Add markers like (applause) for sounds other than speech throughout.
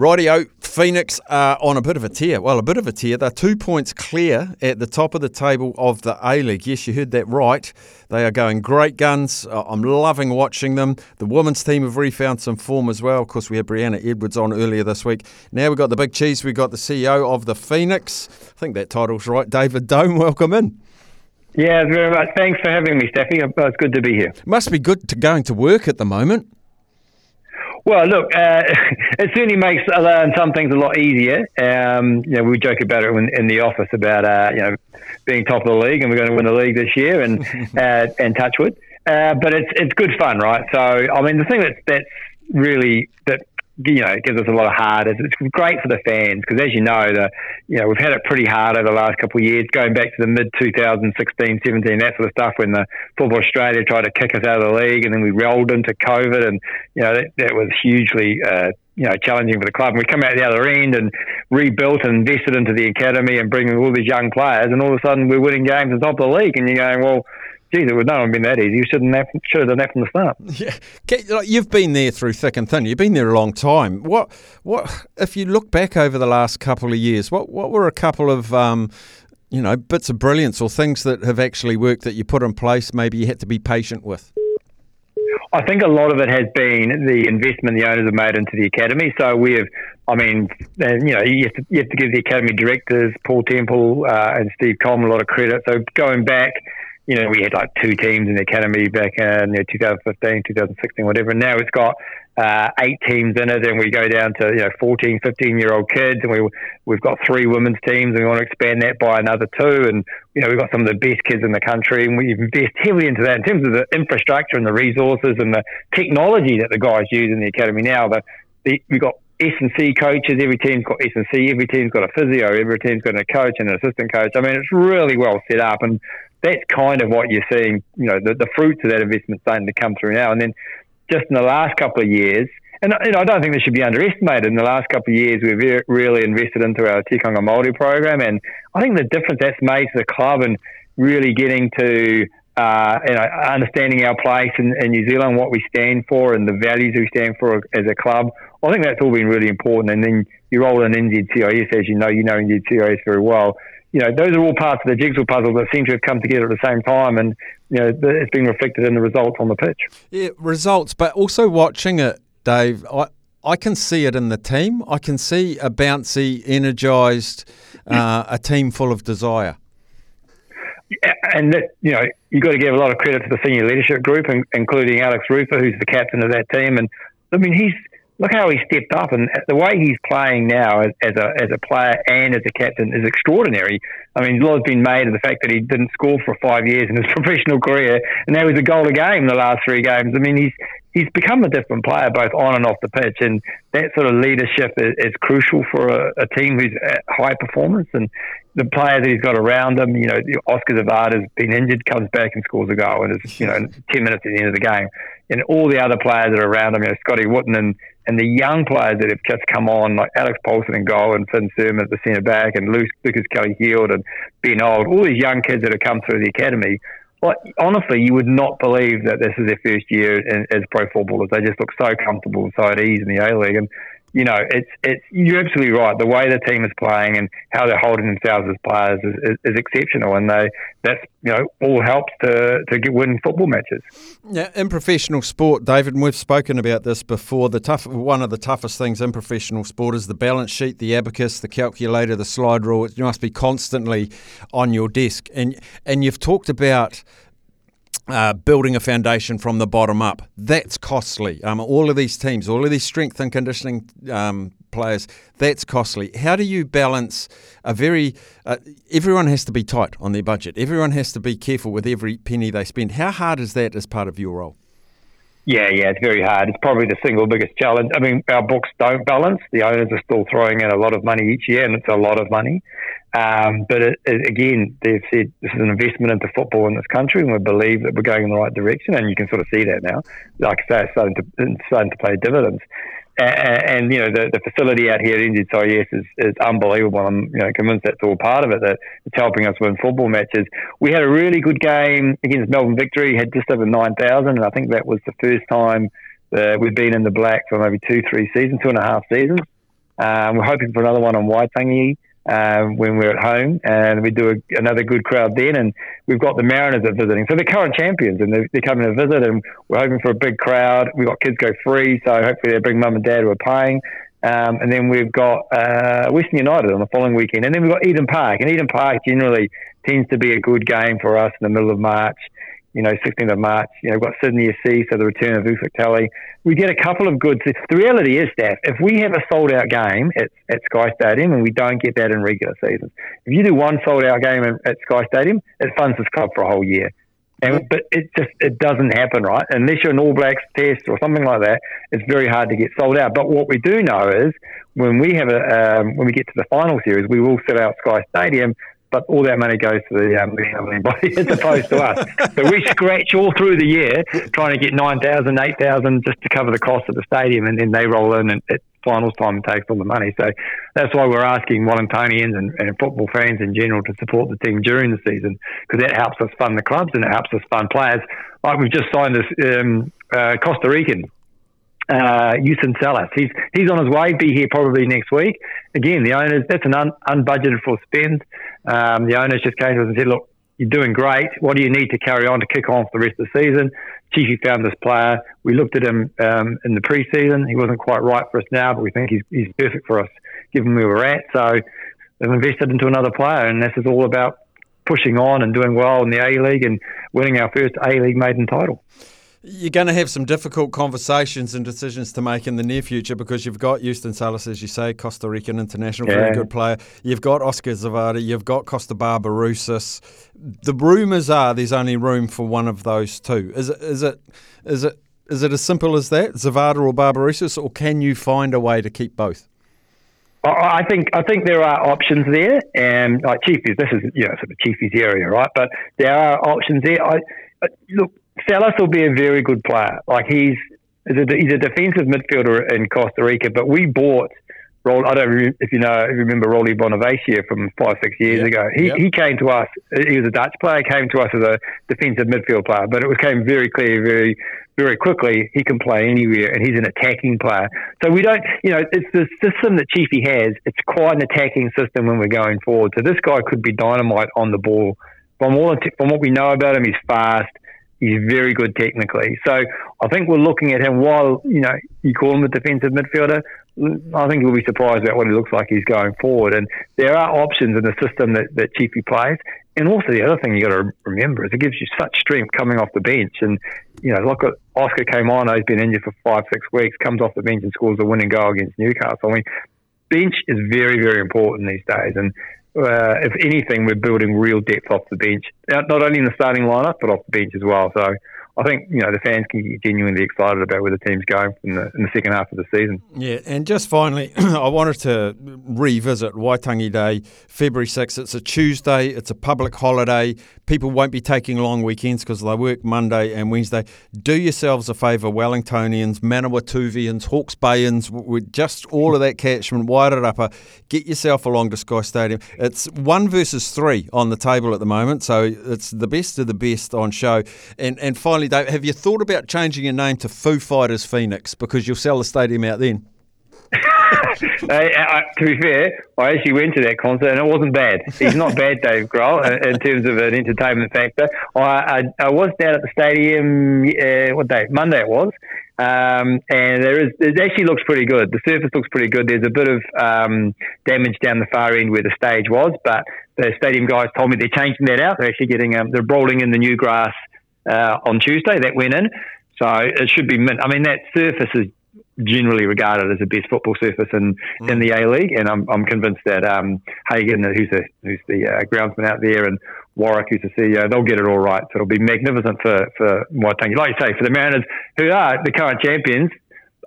Rightio, Phoenix are on a bit of a tear. Well, a bit of a tear. They're two points clear at the top of the table of the A League. Yes, you heard that right. They are going great guns. I'm loving watching them. The women's team have refound some form as well. Of course, we had Brianna Edwards on earlier this week. Now we've got the big cheese. We've got the CEO of the Phoenix. I think that title's right. David Dome, welcome in. Yeah, very much. Thanks for having me, Steffi. It's good to be here. Must be good to going to work at the moment. Well, look, uh, (laughs) it certainly makes uh, some things a lot easier. Um, you know, we joke about it in, in the office about uh, you know being top of the league, and we're going to win the league this year, and (laughs) uh, and touchwood. Uh, but it's it's good fun, right? So, I mean, the thing that's that's really that you know, it gives us a lot of heart. It's, great for the fans because, as you know, the you know we've had it pretty hard over the last couple of years, going back to the mid 2016, 17, that sort of stuff, when the Football Australia tried to kick us out of the league, and then we rolled into COVID, and you know that, that was hugely. Uh, you know, challenging for the club. And we come out the other end and rebuilt and invested into the academy and bringing all these young players, and all of a sudden we're winning games the top of the league. And you're going, well, geez, it would not have been that easy. You shouldn't have, should have done that from the start. Yeah, you've been there through thick and thin. You've been there a long time. What, what, if you look back over the last couple of years, what, what were a couple of, um, you know, bits of brilliance or things that have actually worked that you put in place? Maybe you had to be patient with. I think a lot of it has been the investment the owners have made into the academy. So we have, I mean, you know, you have to, you have to give the academy directors, Paul Temple uh, and Steve Coleman, a lot of credit. So going back you know, we had like two teams in the academy back in you know, 2015, 2016, whatever. And now it's got uh, eight teams in it, and we go down to you know 14, 15 year old kids, and we we've got three women's teams, and we want to expand that by another two. And you know, we've got some of the best kids in the country, and we invest heavily into that in terms of the infrastructure and the resources and the technology that the guys use in the academy now. The, the we've got S and C coaches. Every team's got S and C. Every team's got a physio. Every team's got a coach and an assistant coach. I mean, it's really well set up, and that's kind of what you're seeing. You know, the, the fruits of that investment starting to come through now. And then just in the last couple of years, and you know, I don't think this should be underestimated. In the last couple of years, we've really invested into our Tikanga Māori program, and I think the difference that's made to the club and really getting to uh, you know, understanding our place in, in, New Zealand, what we stand for, and the values we stand for as a club. I think that's all been really important. And then you roll in NZCIS, as you know, you know NZCIS very well you know, those are all parts of the jigsaw puzzle that seem to have come together at the same time, and you know, it's been reflected in the results on the pitch. Yeah, results, but also watching it, Dave. I I can see it in the team. I can see a bouncy, energised, uh, a team full of desire. And that, you know, you've got to give a lot of credit to the senior leadership group, including Alex Rufer, who's the captain of that team. And I mean, he's look how he stepped up and the way he's playing now as, as, a as a player and as a captain is extraordinary. I mean, a has been made of the fact that he didn't score for five years in his (laughs) professional career, and now he's a goal a game in the last three games. I mean, he's he's become a different player both on and off the pitch, and that sort of leadership is, is crucial for a, a, team who's at high performance. And the players that he's got around him, you know, Oskar Zawada has been injured, comes back and scores a goal, and it's you know ten minutes at the end of the game. And all the other players that are around him, you know, Scotty Wootton and and the young players that have just come on, like Alex Paulsen and goal, and Finn Surman at the centre back, and Lucas Kelly Heald and Ben Old, all these young kids that have come through the academy. Like honestly, you would not believe that this is their first year in, as pro footballers. They just look so comfortable and so at ease in the A League, and you know, it's it's you're absolutely right. The way the team is playing and how they're holding themselves as players is, is, is exceptional, and they that's you know all helps to to get win football matches. Yeah, in professional sport, David, and we've spoken about this before. The tough one of the toughest things in professional sport is the balance sheet, the abacus, the calculator, the slide rule. It must be constantly on your desk, and and you've talked about uh, building a foundation from the bottom up. That's costly. Um, all of these teams, all of these strength and conditioning um, players, that's costly. How do you balance a very. Uh, everyone has to be tight on their budget, everyone has to be careful with every penny they spend. How hard is that as part of your role? Yeah, yeah, it's very hard. It's probably the single biggest challenge. I mean, our books don't balance. The owners are still throwing in a lot of money each year, and it's a lot of money. Um, but it, it, again, they've said this is an investment into football in this country, and we believe that we're going in the right direction. And you can sort of see that now. Like I say, it's starting to it's starting to pay dividends. And, and, you know the, the facility out here at NZCIS is, is unbelievable. I'm you know convinced that's all part of it. That it's helping us win football matches. We had a really good game against Melbourne Victory. Had just over nine thousand, and I think that was the first time that we've been in the black for maybe two, three seasons, two and a half seasons. Um, we're hoping for another one on Waitangi um, when we're at home, and we do a, another good crowd then. And we've got the Mariners are visiting, so they're current champions, and they're, they're, coming to visit, and we're hoping for a big crowd. We've got kids go free, so hopefully they bring mum and dad who are paying. Um, and then we've got uh, Western United on the following weekend, and then we've got Eden Park, and Eden Park generally tends to be a good game for us in the middle of March you know, 16th of March. You know, we've got Sydney FC, so the return of Ufuk Talay. We get a couple of good. The reality is, Staf, if we have a sold out game at, at Sky Stadium and we don't get that in regular seasons, if you do one sold out game at Sky Stadium, it funds this club for a whole year. And, but it just it doesn't happen, right? Unless you're an All Blacks test or something like that, it's very hard to get sold out. But what we do know is when we have a um, when we get to the final series, we will sell out Sky Stadium but all that money goes to the um, governing body (laughs) as opposed to us. So we scratch all through the year trying to get 9,000, 8,000 just to cover the cost of the stadium, and then they roll in and at finals time and takes all the money. So that's why we're asking Wellingtonians and, and football fans in general to support the team during the season because that helps us fund the clubs and it helps us fund players. Like we've just signed this um, uh, Costa Rican uh, Youstin Salas. He's he's on his way. Be here probably next week. Again, the owners. That's an un, unbudgeted for spend. Um, the owners just came to us and said, "Look, you're doing great. What do you need to carry on to kick on for the rest of the season?" Chiefy found this player. We looked at him um, in the preseason. He wasn't quite right for us now, but we think he's he's perfect for us given where we're at. So they've invested into another player, and this is all about pushing on and doing well in the A League and winning our first A League maiden title. You're going to have some difficult conversations and decisions to make in the near future because you've got Youstin Salas, as you say, Costa Rican international, yeah. very good player. You've got Oskar Zawada, you've got Kosta Barbarouses. The rumours are there's only room for one of those two. Is it? Is it? Is it? Is it as simple as that, Zavada or Barbarouses, or can you find a way to keep both? I think I think there are options there, and like Chiefs, this is you know sort of Chiefs area, right? But there are options there. I, look, Salas will be a very good player. Like he's he's a, he's a defensive midfielder in Costa Rica, but we bought. I don't if you know, if you remember Rolly Bonevacia from five, six years yep. ago. He, yep. he came to us. He was a Dutch player. Came to us as a defensive midfield player, but it became very clear, very, very quickly he can play anywhere, and he's an attacking player. So we don't, you know, it's the system that Chiefy has. It's quite an attacking system when we're going forward. So this guy could be dynamite on the ball. From all from what we know about him, he's fast. He's very good technically. So I think we're looking at him while, you know, you call him a defensive midfielder. I think we'll be surprised about what he looks like he's going forward. And there are options in the system that, that Chiefy plays. And also the other thing you got to remember is it gives you such strength coming off the bench. And, you know, look Oskar came on, he's been injured for five, six weeks, comes off the bench and scores a winning goal against Newcastle. I mean, bench is very, very important these days. And uh, if anything, we're building real depth off the bench, not only in the starting lineup but off the bench as well. So I think you know the fans can get genuinely excited about where the team's going in the, in the second half of the season. Yeah, and just finally, (clears throat) I wanted to revisit Waitangi Day, February 6th. It's a Tuesday, it's a public holiday. People won't be taking long weekends because they work Monday and Wednesday. Do yourselves a favour, Wellingtonians, Manawatuvians, Hawke's Bayans, with just all of that catchment, Wairarapa, get yourself along to Sky Stadium. It's one versus three on the table at the moment, so it's the best of the best on show. And and finally, Dave, have you thought about changing your name to Foo Fighters Phoenix because you'll sell the stadium out then? (laughs) I, I, to be fair, I actually went to that concert and it wasn't bad. He's not bad, Dave Grohl, in, terms of an entertainment factor. I, I, I was down at the stadium. Uh, what day? Monday it was, um, and there is it actually looks pretty good. The surface looks pretty good. There's a bit of um, damage down the far end where the stage was, but the stadium guys told me they're changing that out. They're actually getting um, they're rolling in the new grass uh, on Tuesday. That went in, so it should be mint. I mean, that surface is generally regarded as the best football surface in, mm. in the A League, and I'm, I'm convinced that um, Hagan, who's the who's the uh, groundsman out there, and Warwick, who's the CEO, they'll get it all right. So it'll be magnificent for, for Waitangi. Like you say, for the Mariners, who are the current champions,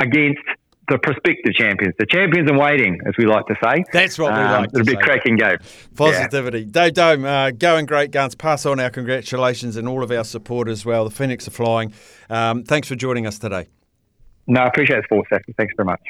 against the prospective champions, the champions in waiting, as we like to say. That's what we um, like. It'll be a cracking game. Positivity. Yeah. Dome, uh, going great guns. Pass on our congratulations and all of our support as well. The Phoenix are flying. Um, thanks for joining us today. No, I appreciate the sports, Thanks very much.